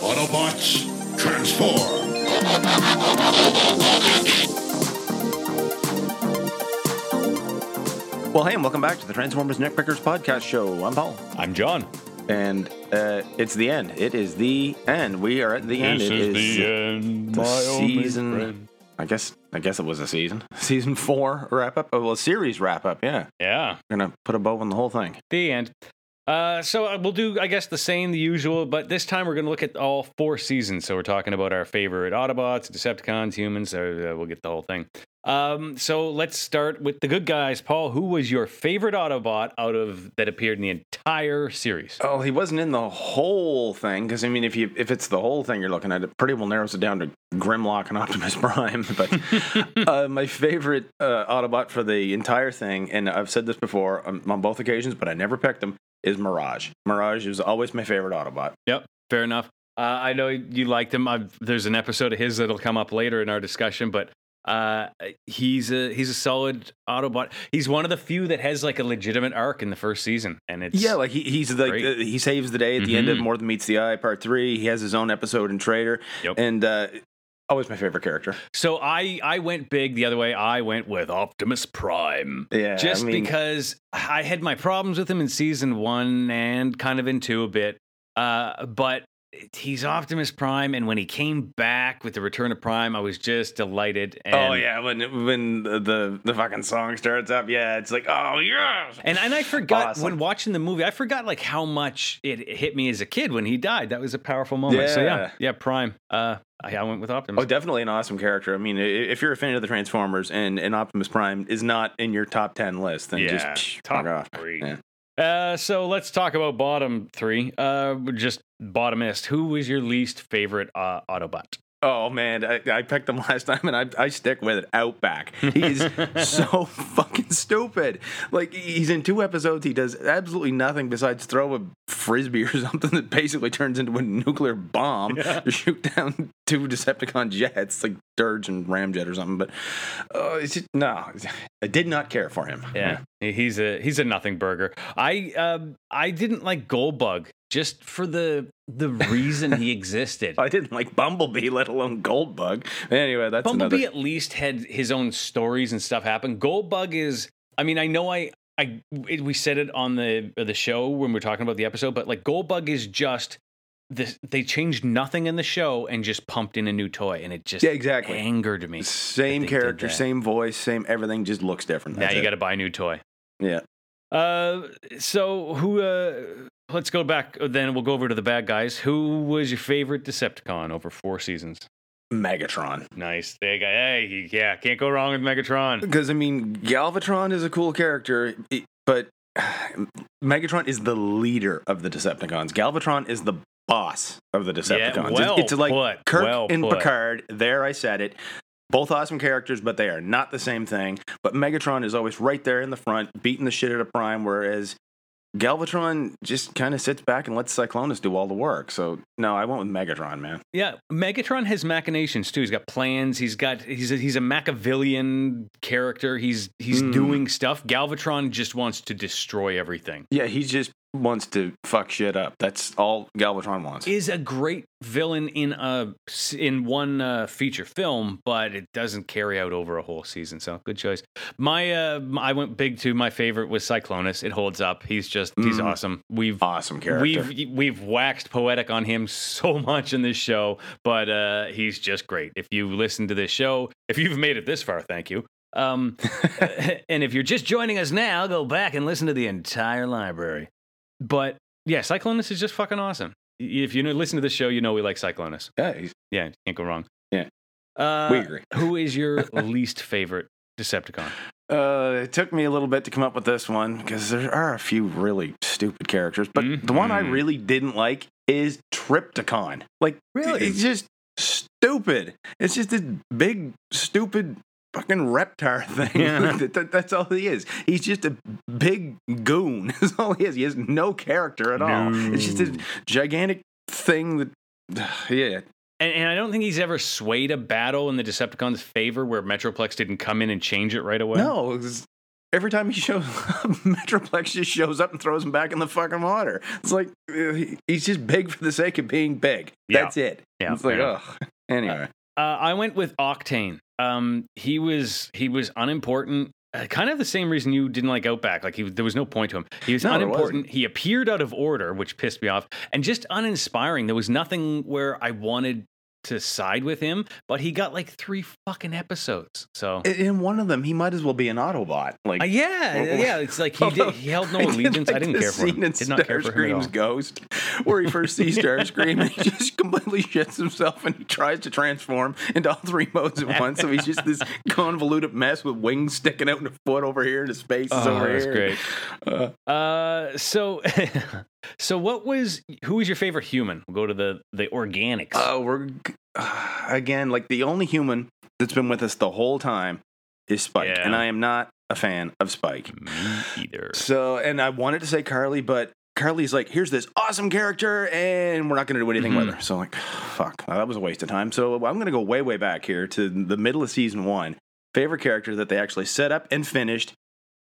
Autobots, transform! Well, hey, and welcome back to the Transformers Neckbreakers podcast show. I'm Paul, I'm John. and uh, it's the end. It is the end. We are at the end. This It is the uh, end, the my only season- friend. I guess. I guess it was a season. Season four wrap up. Oh, well, a series wrap up. Yeah, Yeah, we're gonna put a bow on the whole thing. the end. Uh, so uh, we'll do, I guess, the same, the usual, but this time we're going to look at all four seasons. So we're talking about our favorite Autobots, Decepticons, humans. So uh, we'll get the whole thing. Um, so let's start with the good guys. Paul, who was your favorite Autobot out of that appeared in the entire series? Oh, he wasn't in the whole thing because I mean, if you if it's the whole thing you're looking at, it pretty well narrows it down to Grimlock and Optimus Prime. But uh, my favorite uh, Autobot for the entire thing, and I've said this before um, on both occasions, but I never picked him, is Mirage. Mirage is always my favorite Autobot. Yep, fair enough. Uh, I know you liked him. I've, there's an episode of his that'll come up later in our discussion, but uh, he's a he's a solid Autobot. He's one of the few that has like a legitimate arc in the first season, and it's Yeah, like he, he's like uh, he saves the day at the end of Mhm. More Than Meets the Eye Part Three. He has his own episode in Traitor, Yep. and uh, always my favorite character. So I I went big the other way. I went with Optimus Prime. Yeah, Just I mean, because I had my problems with him in season one and kind of in two a bit. Uh, but he's Optimus Prime, and when he came back with the Return of Prime, I was just delighted. And, oh yeah, when when the, the the fucking song starts up, yeah, it's like oh yeah. And and I forgot Awesome. when watching the movie, I forgot like how much it hit me as a kid when he died. That was a powerful moment. So yeah, Yeah. yeah, Prime. Uh, I, I went with Optimus. Oh, definitely an awesome character. I mean, if you're a fan of the Transformers and, and Optimus Prime is not in your top ten list, then Yeah, just psh, top off. three. Yeah. Uh, so let's talk about bottom three. Uh, just bottomist. Who was your least favorite uh, Autobot? Oh man, I, I picked him last time, and I, I stick with it. Outback. He's so fucking stupid. Like he's in two episodes. He does absolutely nothing besides throw a frisbee or something that basically turns into a nuclear bomb Yeah. to shoot down two Decepticon jets, like Dirge and Ramjet or something. But uh, it's just, no, I did not care for him. Yeah, he- he's a he's a nothing burger. I um I didn't like Goldbug just for the the reason he existed. I didn't like Bumblebee, let alone Goldbug. Anyway, that's Bumblebee another. at least had his own stories and stuff happen. Goldbug is, I mean, I know I, I, we said it on the the show when we are talking about the episode, but like Goldbug is just this. They changed nothing in the show and just pumped in a new toy, and it just Yeah, exactly. angered me. Same character, same voice, same everything, just looks different. Now you got to buy a new toy. Yeah. Uh, so who? Uh, let's go back. Then we'll go over to the bad guys. Who was your favorite Decepticon over four seasons? Megatron. Nice, big guy. Hey, yeah, can't go wrong with Megatron. Because I mean, Galvatron is a cool character, but Megatron is the leader of the Decepticons. Galvatron is the boss of the Decepticons. It's- well it's, like put, Kirk well and put. Picard. There, I said it. Both awesome characters, but they are not the same thing. But Megatron is always right there in the front, beating the shit out of Prime, whereas Galvatron just kind of sits back and lets Cyclonus do all the work. So no, I went with Megatron, man. Yeah, Megatron has machinations too. He's got plans. He's got he's a, he's a Machiavellian character. He's he's Hmm. doing stuff. Galvatron just wants to destroy everything. Yeah, he's just wants to fuck shit up. That's all Galvatron wants. Is a great villain in a in one uh, feature film, but it doesn't carry out over a whole season. So good choice. My uh, I went big too. My favorite was Cyclonus. It holds up. He's just he's Mm. awesome. We've awesome character. We've we've waxed poetic on him so much in this show, but uh, he's just great. If you listen to this show, if you've made it this far, thank you. Um, and if you're just joining us now, go back and listen to the entire library. But yeah, Cyclonus is just fucking awesome. If you listen to this show, you know we like Cyclonus. yeah, Yeah, can't go wrong. Yeah. Uh, we agree. who is your least favorite Decepticon? Uh, it took me a little bit to come up with this one because there are a few really stupid characters, but the one I Mhm. really didn't like is Trypticon. Like, Really? it's just stupid. It's just this big, stupid fucking reptar thing. Yeah. That- that- that's all he is. He's just a big goon. That's all he is. He has no character at all. It's just a gigantic thing that, yeah. And, and I don't think he's ever swayed a battle in the Decepticons' favor where Metroplex didn't come in and change it right away. No, every time he shows up, Metroplex just shows up and throws him back in the fucking water. It's like uh, he's just big for the sake of being big. Yeah. That's it. Yeah, it's like, ugh. Anyway, Uh, I went with Octane. Um, he was he was unimportant. Uh, kind of the same reason you didn't like Outback. Like he, there was no point to him. He was No, unimportant. He appeared out of order, which pissed me off, and just uninspiring. There was nothing where I wanted to side with him, but he got like three fucking episodes. So in- one of them, he might as well be an Autobot. Like, uh, yeah, Well, yeah. It's like he did. He held no I did allegiance. I didn't care for him. Did not care for him all. Ghost, where he first sees Starscream and he just completely shits himself and he tries to transform into all three modes at once. So he's just this convoluted mess with wings sticking out and a foot over here and his face is Oh, over that's here. great. Uh, Uh, so, so what was who was your favorite human? We'll go to the the organics. Oh, we're again like the only human that's been with us the whole time is Spike, Yeah. and I am not a fan of Spike. Me either. So, and I wanted to say Carly, but Carly's like, here's this awesome character, and we're not going to do anything with Mhm. her. So, I'm like, fuck, that was a waste of time. So, I'm going to go way, way back here to the middle of season one. Favorite character that they actually set up and finished,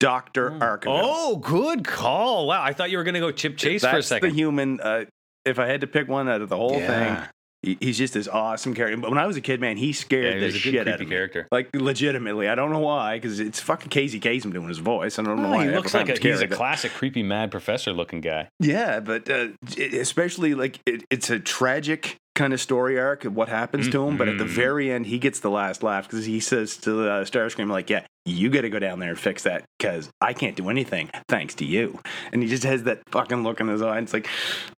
Doctor Arkeville. Oh, good call. Wow, I thought you were gonna go Chip Chase That's for a second. the human. Uh, if I had to pick one out of the whole Yeah. thing, he's just this awesome character. But when I was a kid, man, he yeah, scared he the a good shit out of me. character. Like legitimately, I don't know why, because it's fucking Casey Kasem doing his voice. I don't know Oh, why. he I looks like a, he's a classic creepy mad professor looking guy. Yeah, but uh, especially like it, it's a tragic kind of story arc of what happens to him. But at the Mhm. very end, he gets the last laugh because he says to uh, Starscream, like, "Yeah, you got to go down there and fix that because I can't do anything thanks to you." And he just has that fucking look in his eye. It's like,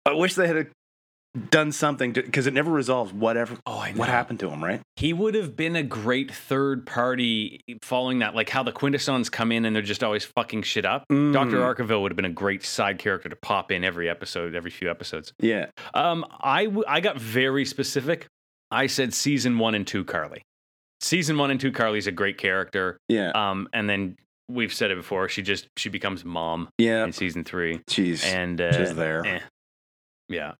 I wish they had uh, done something because it never resolves whatever Oh, I what happened to him. Right? He would have been a great third party following that, like how the Quintessons come in and they're just always fucking shit up. Mm. Doctor Arkeville would have been a great side character to pop in every episode, every few episodes. Yeah. Um, I w- I got very specific. I said season one and two, Carly. Season one and two, Carly's a great character. Yeah. Um, and then we've said it before. She just she becomes mom Yeah. in season three, She's and uh, just there. eh. yeah,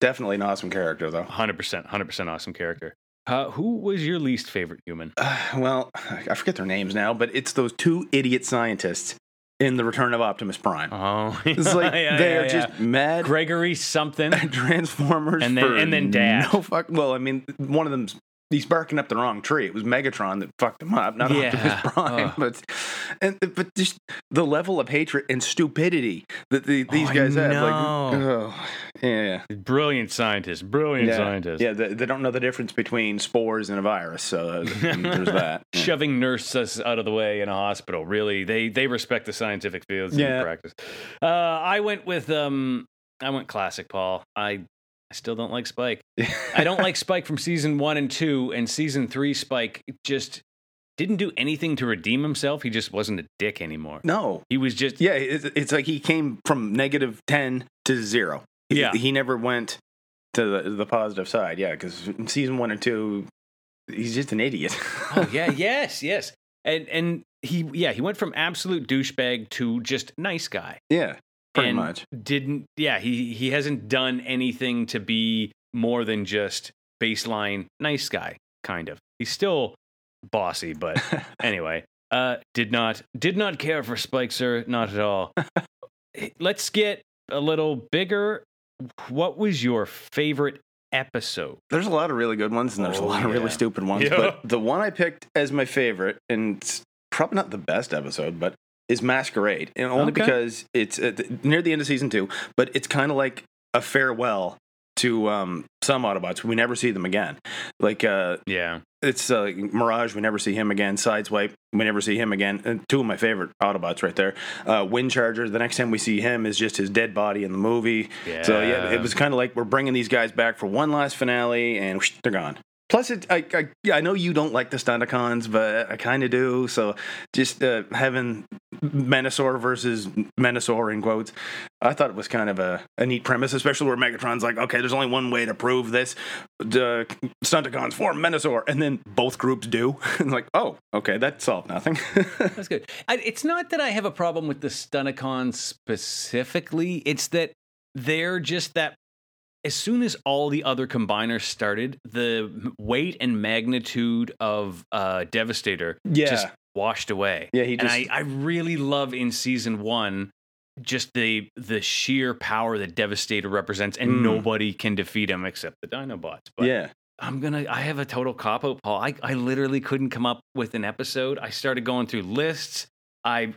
definitely an awesome character, though. hundred percent, hundred percent awesome character. Uh, who was your least favorite human? Uh, well, I forget their names now, but it's those two idiot scientists in the Return of Optimus Prime. Oh, It's like yeah, they yeah, are yeah. just mad Gregory something. Transformers, And then- and then Dad. No fuck. Well, I mean, one of them's he's barking up the wrong tree. It was Megatron that fucked him up, not Yeah. Optimus Prime. Ugh. But and but just the level of hatred and stupidity that the, these Oh, guys have, like, oh, yeah. Brilliant scientists, Brilliant Yeah, scientist. yeah. They, they don't know the difference between spores and a virus, so uh, there's that. Yeah. Shoving nurses out of the way in a hospital. Really, they they respect the scientific fields Yeah. in practice. Uh, I went with um, I went classic, Paul. I I still don't like Spike. I don't like Spike from season one and two, and season three. Spike just didn't do anything to redeem himself. He just wasn't a dick anymore. No, He was just Yeah, it's, it's like he came from negative 10 to zero. He- Yeah. He, never went to the, the positive side. Yeah, because in season one and two, he's just an idiot. oh yeah, yes, yes, and and he yeah he went from absolute douchebag to just nice guy. yeah, pretty much. Didn't yeah he he hasn't done anything to be more than just baseline nice guy kind of. He's still bossy, but anyway, uh, did not did not care for Spike, sir, not at all. Let's get a little bigger. What was your favorite episode? There's a lot of really good ones and there's Oh, a lot of yeah. really stupid ones. Yeah. But the one I picked as my favorite, and it's probably not the best episode, but is Masquerade. And only Okay. because it's at the, near the end of season two, but it's kind of like a farewell to um, some Autobots. We never see them again. Like, uh, Yeah, it's uh, Mirage. We never see him again. Sideswipe. We never see him again. And two of my favorite Autobots right there. Uh, Wind Charger. The next time we see him is just his dead body in the movie. yeah. So yeah, it was kind of like we're bringing these guys back for one last finale, and whoosh, they're gone. Plus, it, I, I I know you don't like the Stunticons, but I kind of do. So just uh, having Menasor versus Menasor in quotes, I thought it was kind of a, a neat premise, especially where Megatron's like, okay, there's only one way to prove this: the Stunticons form Menasor, and then both groups do. and like, oh, okay, that solved nothing. That's good. I, it's not that I have a problem with the Stunticons specifically. It's that they're just that. As soon as all the other combiners started, the weight and magnitude of uh, Devastator Yeah. just washed away. Yeah, he and I, I really love in season one just the the sheer power that Devastator represents, and Mm. nobody can defeat him except the Dinobots. But yeah. I'm gonna. I have a total cop out, Paul. I I literally couldn't come up with an episode. I started going through lists. I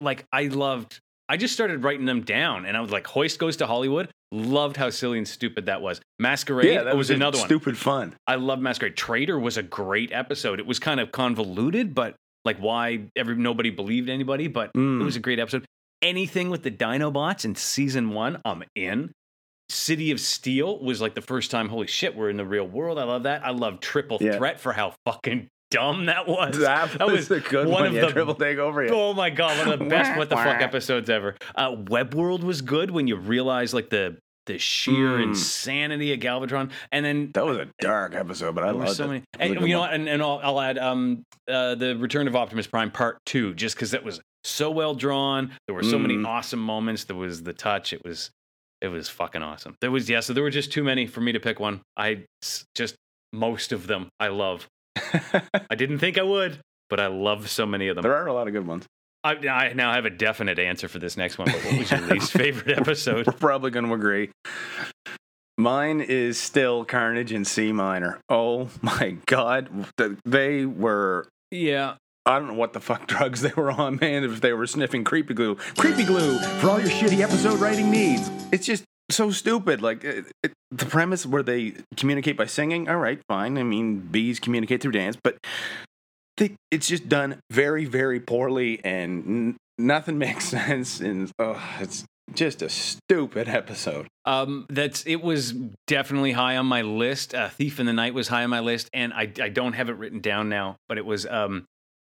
like. I loved. I just started writing them down, and I was like, "Hoist goes to Hollywood." Loved how silly and stupid that was. Masquerade Yeah, that was, was, another one. Stupid fun. I love Masquerade. Traitor was a great episode. It was kind of convoluted, but like why every nobody believed anybody, but Mm. it was a great episode. Anything with the Dinobots in season one, I'm in. City of Steel was like the first time, holy shit, we're in the real world. I love that. I love Triple Yeah. Threat for how fucking dumb that was. That That was, was a good one one. of yeah, the- triple takeover. Yeah. Oh my god, one of the best what the fuck Wah, wah. episodes ever. Uh Web World was good when you realize like the the sheer Mm. insanity of Galvatron. And then That was a dark episode, but I there were loved so it. many. It And you know what? And, and I'll, I'll add um, uh, the Return of Optimus Prime Part Two, just because it was so well drawn. There were so many Mm. awesome moments. There was the touch. It was, it was fucking awesome. There was yeah. So there were just too many for me to pick one. I just most of them I love. I didn't think I would, but I love so many of them. there are a lot of good ones. I, I now have a definite answer for this next one. But what was your least favorite episode? We're probably going to agree. Mine is still Carnage in C minor. Oh my god, they were. Yeah, I don't know what the fuck drugs they were on, man. If they were sniffing creepy glue, creepy glue for all your shitty episode writing needs. It's just so stupid. Like it, it, the premise where they communicate by singing. All right, fine. I mean, bees communicate through dance, but they, it's just done very, very poorly, and n- nothing makes sense. And oh, it's just a stupid episode. Um, that's it was definitely high on my list. Uh, Thief in the Night was high on my list, and I I don't have it written down now, but it was um,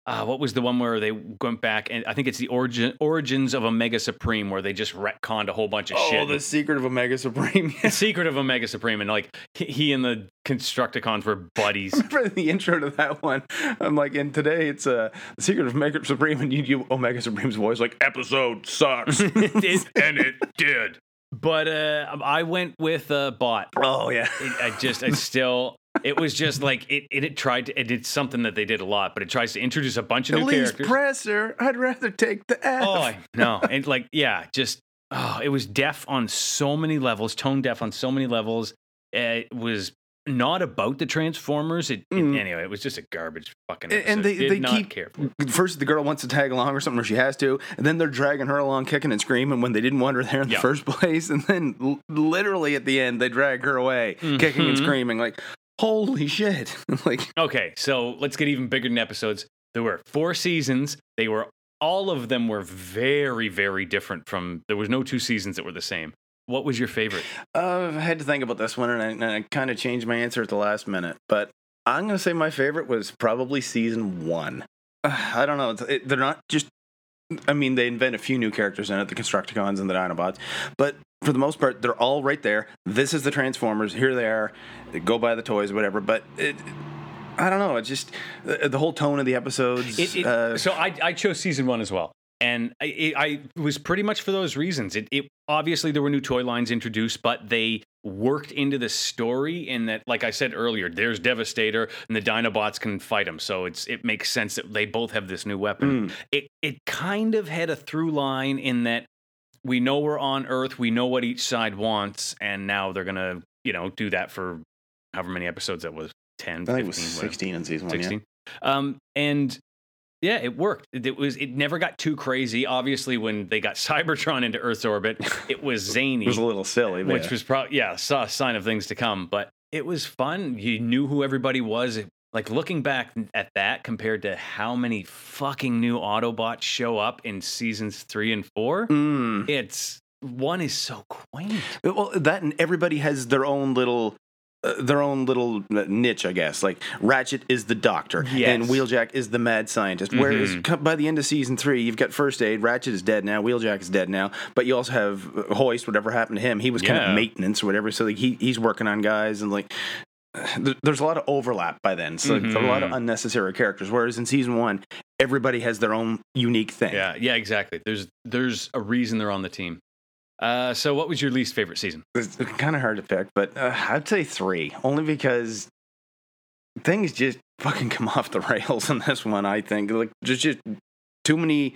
uh, what was the one where they went back and I think it's the origin origins of Omega Supreme where they just retconned a whole bunch of Oh, shit. Oh, the secret of Omega Supreme. The secret of Omega Supreme, and like he- and the Constructicons were buddies. remember the intro to that one. I'm like, and today it's uh, the secret of Omega Supreme, and you do Omega Supreme's voice like episode sucks. And it did. But uh, I went with uh, Bot. oh yeah, it, I just, I still, it was just like it, it, it tried to, it did something that they did a lot, but it tries to introduce a bunch of new Elise characters. Presser. I'd rather take the F. oh, I know. And like, yeah, just, oh, it was deaf on so many levels, tone deaf on so many levels. It was not about the Transformers. It, it- Mm. anyway, it was just a garbage fucking episode. and they- Did they keep- care. First, the girl wants to tag along or something, or she has to, and then they're dragging her along, kicking and screaming when they didn't want her there in the first place, and then l- literally at the end they drag her away, kicking and screaming like, "Holy shit!" like, Okay, so let's get even bigger than episodes. There were four seasons. They were all of them were very, very different from. There was no two seasons that were the same. What was your favorite? Uh, I had to think about this one, and I, and I kind of changed my answer at the last minute. But I'm going to say my favorite was probably season one. Uh, I don't know. It, they're not just. I mean, they invent a few new characters in it, the Constructicons and the Dinobots, but for the most part, they're all right there. This is the Transformers. Here they are. They go buy the toys, whatever. But it, I don't know. It's just the, the whole tone of the episodes. It, it- uh, so I, I chose season one as well, and I, I was pretty much for those reasons. It, it obviously there were new toy lines introduced, but they worked into the story in that, like I said earlier, there's Devastator and the Dinobots can fight him, so it's it makes sense that they both have this new weapon. mm, It it kind of had a through line in that we know we're on Earth, we know what each side wants, and now they're gonna you know do that for however many episodes that was 10, I 15, think it was whatever. 16 in season one. Yeah. 16 um and yeah it worked it, it was it never got too crazy obviously when they got cybertron into earth's orbit it was zany It was a little silly, but which yeah. was probably yeah saw a sign of things to come but it was fun you knew who everybody was like looking back at that compared to how many fucking new autobots show up in seasons three and four Mm. it's one is so quaint Well, that and everybody has their own little. Uh, their own little niche, I guess. Like Ratchet is the doctor, Yes. and Wheeljack is the mad scientist. Whereas Mhm. co- by the end of season three, you've got First Aid. Ratchet is dead now. Wheeljack is dead now. But you also have uh, Hoist. Whatever happened to him, he was kind Yeah. of maintenance or whatever. So like he he's working on guys and like. There- There's a lot of overlap by then, so like, a lot of Mhm. unnecessary characters. Whereas in season one, everybody has their own unique thing. yeah yeah exactly there's there's a reason they're on the team uh so what was your least favorite season It's kind of hard to pick, but uh, I'd say three, only because things just fucking come off the rails in this one. I think like just just too many,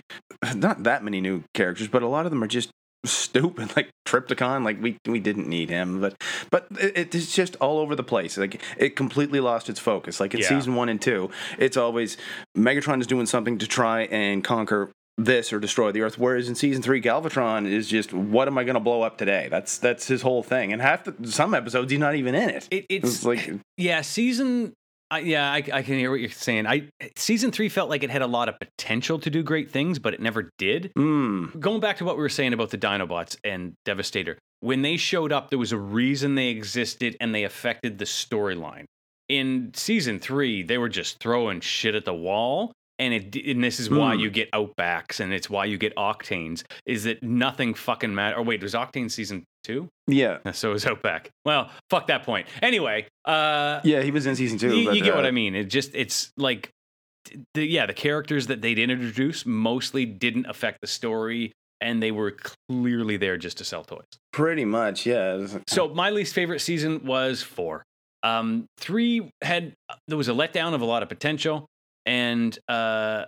not that many new characters, but a lot of them are just stupid. Like Trypticon, like we we didn't need him, but but it, it's just all over the place. Like it completely lost its focus. Like in Yeah. season one and two, it's always Megatron is doing something to try and conquer this or destroy the earth whereas in season 3 galvatron is just what am i going to blow up today that's that's his whole thing and half the some episodes he's not even in it It, it's it's like yeah, season. I, yeah, I, I can hear what you're saying. I season three felt like it had a lot of potential to do great things, but it never did. mm, Going back to what we were saying about the Dinobots and Devastator, when they showed up, there was a reason they existed and they affected the storyline. In season three, they were just throwing shit at the wall. And, it, and this is why Hmm. you get outbacks and it's why you get octanes is that nothing fucking matter. Oh, wait, was octane season two? yeah So it is outback. Well, fuck that point. Anyway, uh, yeah he was in season 2 you, you get what uh, I mean. It just it's like the, yeah, the characters that they'd introduce mostly didn't affect the story, and they were clearly there just to sell toys. pretty much yeah So my least favorite season was four. Um, three had there was a letdown of a lot of potential, and uh,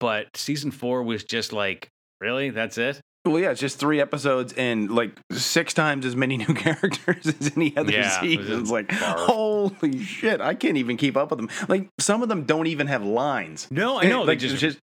but season four was just like really that's it. Well yeah it's just three episodes and like six times as many new characters as any other Yeah, season it's like barf. holy shit i can't even keep up with them like some of them don't even have lines No, I know. like they just, just,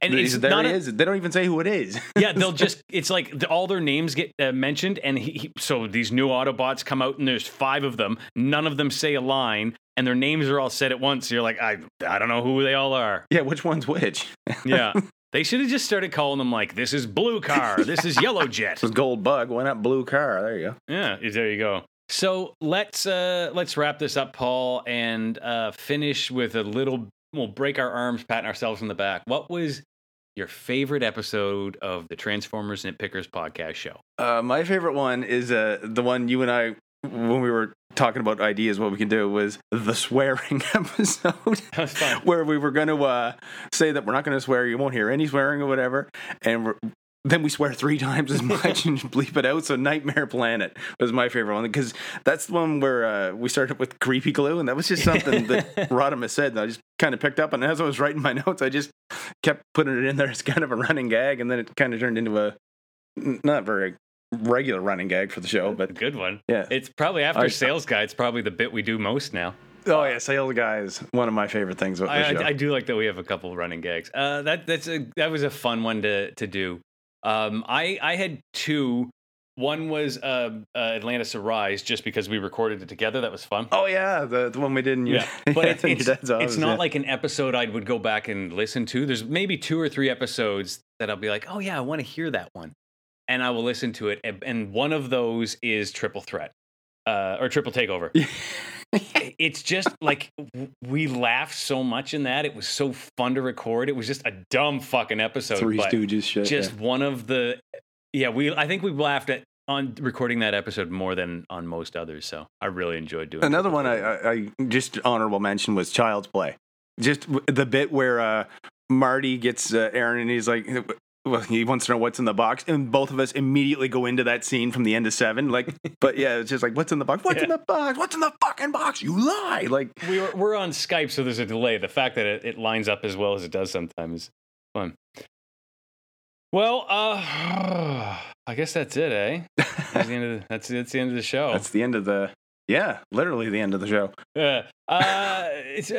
and there it's it not a- is. they don't even say who it is yeah, they'll just, it's like the, all their names get uh, mentioned. And he, he, so these new Autobots come out and there's five of them. None of them say a line and their names are all said at once. You're like, I, I don't know who they all are. yeah which one's which Yeah. they should have just started calling them like, this is Blue Car, this is Yellow Jet. It was Gold Bug. Why not Blue Car? There you go. Yeah, there you go. So let's uh let's wrap this up, Paul, and uh finish with a little we'll break our arms, patting ourselves on the back. What was your favorite episode of the Transformers Nitpickers podcast show? Uh, my favorite one is uh, the one you and I, when we were talking about ideas, what we can do was the swearing episode. That was fun. where we were going to uh, say that we're not going to swear, you won't hear any swearing or whatever, and we're, then we swear three times as much and bleep it out. So Nightmare Planet was my favorite one because that's the one where uh, we started with creepy glue, and that was just something that Rodimus said, and I just kind of picked up. And as I was writing my notes, I just kept putting it in there as kind of a running gag, and then it kind of turned into a not very regular running gag for the show, but Good one. yeah. It's probably after I- sales guy. It's probably the bit we do most now. oh yeah, sales guy is one of my favorite things about the I, show. I, I do like that we have a couple running gags. Uh, that that's a that was a fun one to to do. Um, I I had two. One was uh, uh, Atlantis Arise, just because we recorded it together. That was fun. oh yeah, the, the one we did in your, Yeah, but it's, your it's, office, not yeah. like an episode I would go back and listen to. There's maybe two or three episodes that I'll be like, oh yeah, I want to hear that one, and I will listen to it. And, one of those is Triple Threat, uh, or Triple Takeover. it's just like we laughed so much in that. It was so fun to record. It was just a dumb fucking episode. Three Stooges shit. just one of the yeah we i think we laughed at on recording that episode more than on most others so i really enjoyed doing yeah. Another one I, I, I just honorable mention was Child's Play. Just the bit where uh, Marty gets uh, Aaron and he's like, well, he wants to know what's in the box, and both of us immediately go into that scene from the end of Seven. Like, but yeah, it's just like, what's in the box? What's in the box? What's in the fucking box? You lie! Like, we were, we're on skype so there's a delay the fact that it, it lines up as well as it does sometimes is fun well uh i guess that's it eh that's the end of the, that's, that's the end of the show that's the end of the. Yeah, literally the end of the show. Yeah. Uh,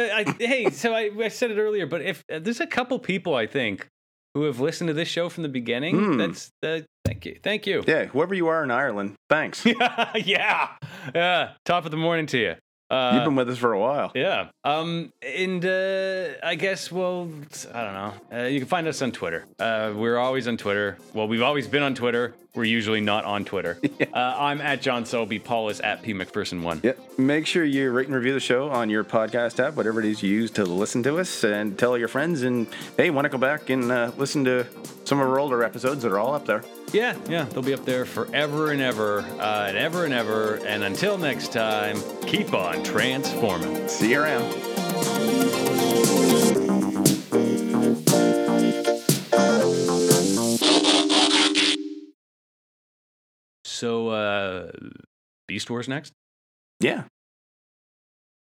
uh, hey, so I, I said it earlier, but if uh, there's a couple people I think who have listened to this show from the beginning, Hmm. that's uh, thank you, thank you. Yeah, whoever you are in Ireland, thanks. yeah, yeah. Top of the morning to you. Uh, You've been with us for a while. yeah. Um, and uh, I guess, well, I don't know. Uh, you can find us on Twitter. Uh, we're always on Twitter. Well, we've always been on Twitter. We're usually not on Twitter. uh, I'm at John Sobey. Paul is at P McPherson1. Yeah, make sure you rate and review the show on your podcast app, whatever it is you use to listen to us, and tell your friends. And hey, want to go back and uh, listen to some of our older episodes that are all up there. Yeah, yeah, they'll be up there forever and ever, uh, and ever and ever. And until next time, keep on transforming. See you around. So, uh, Beast Wars next? Yeah,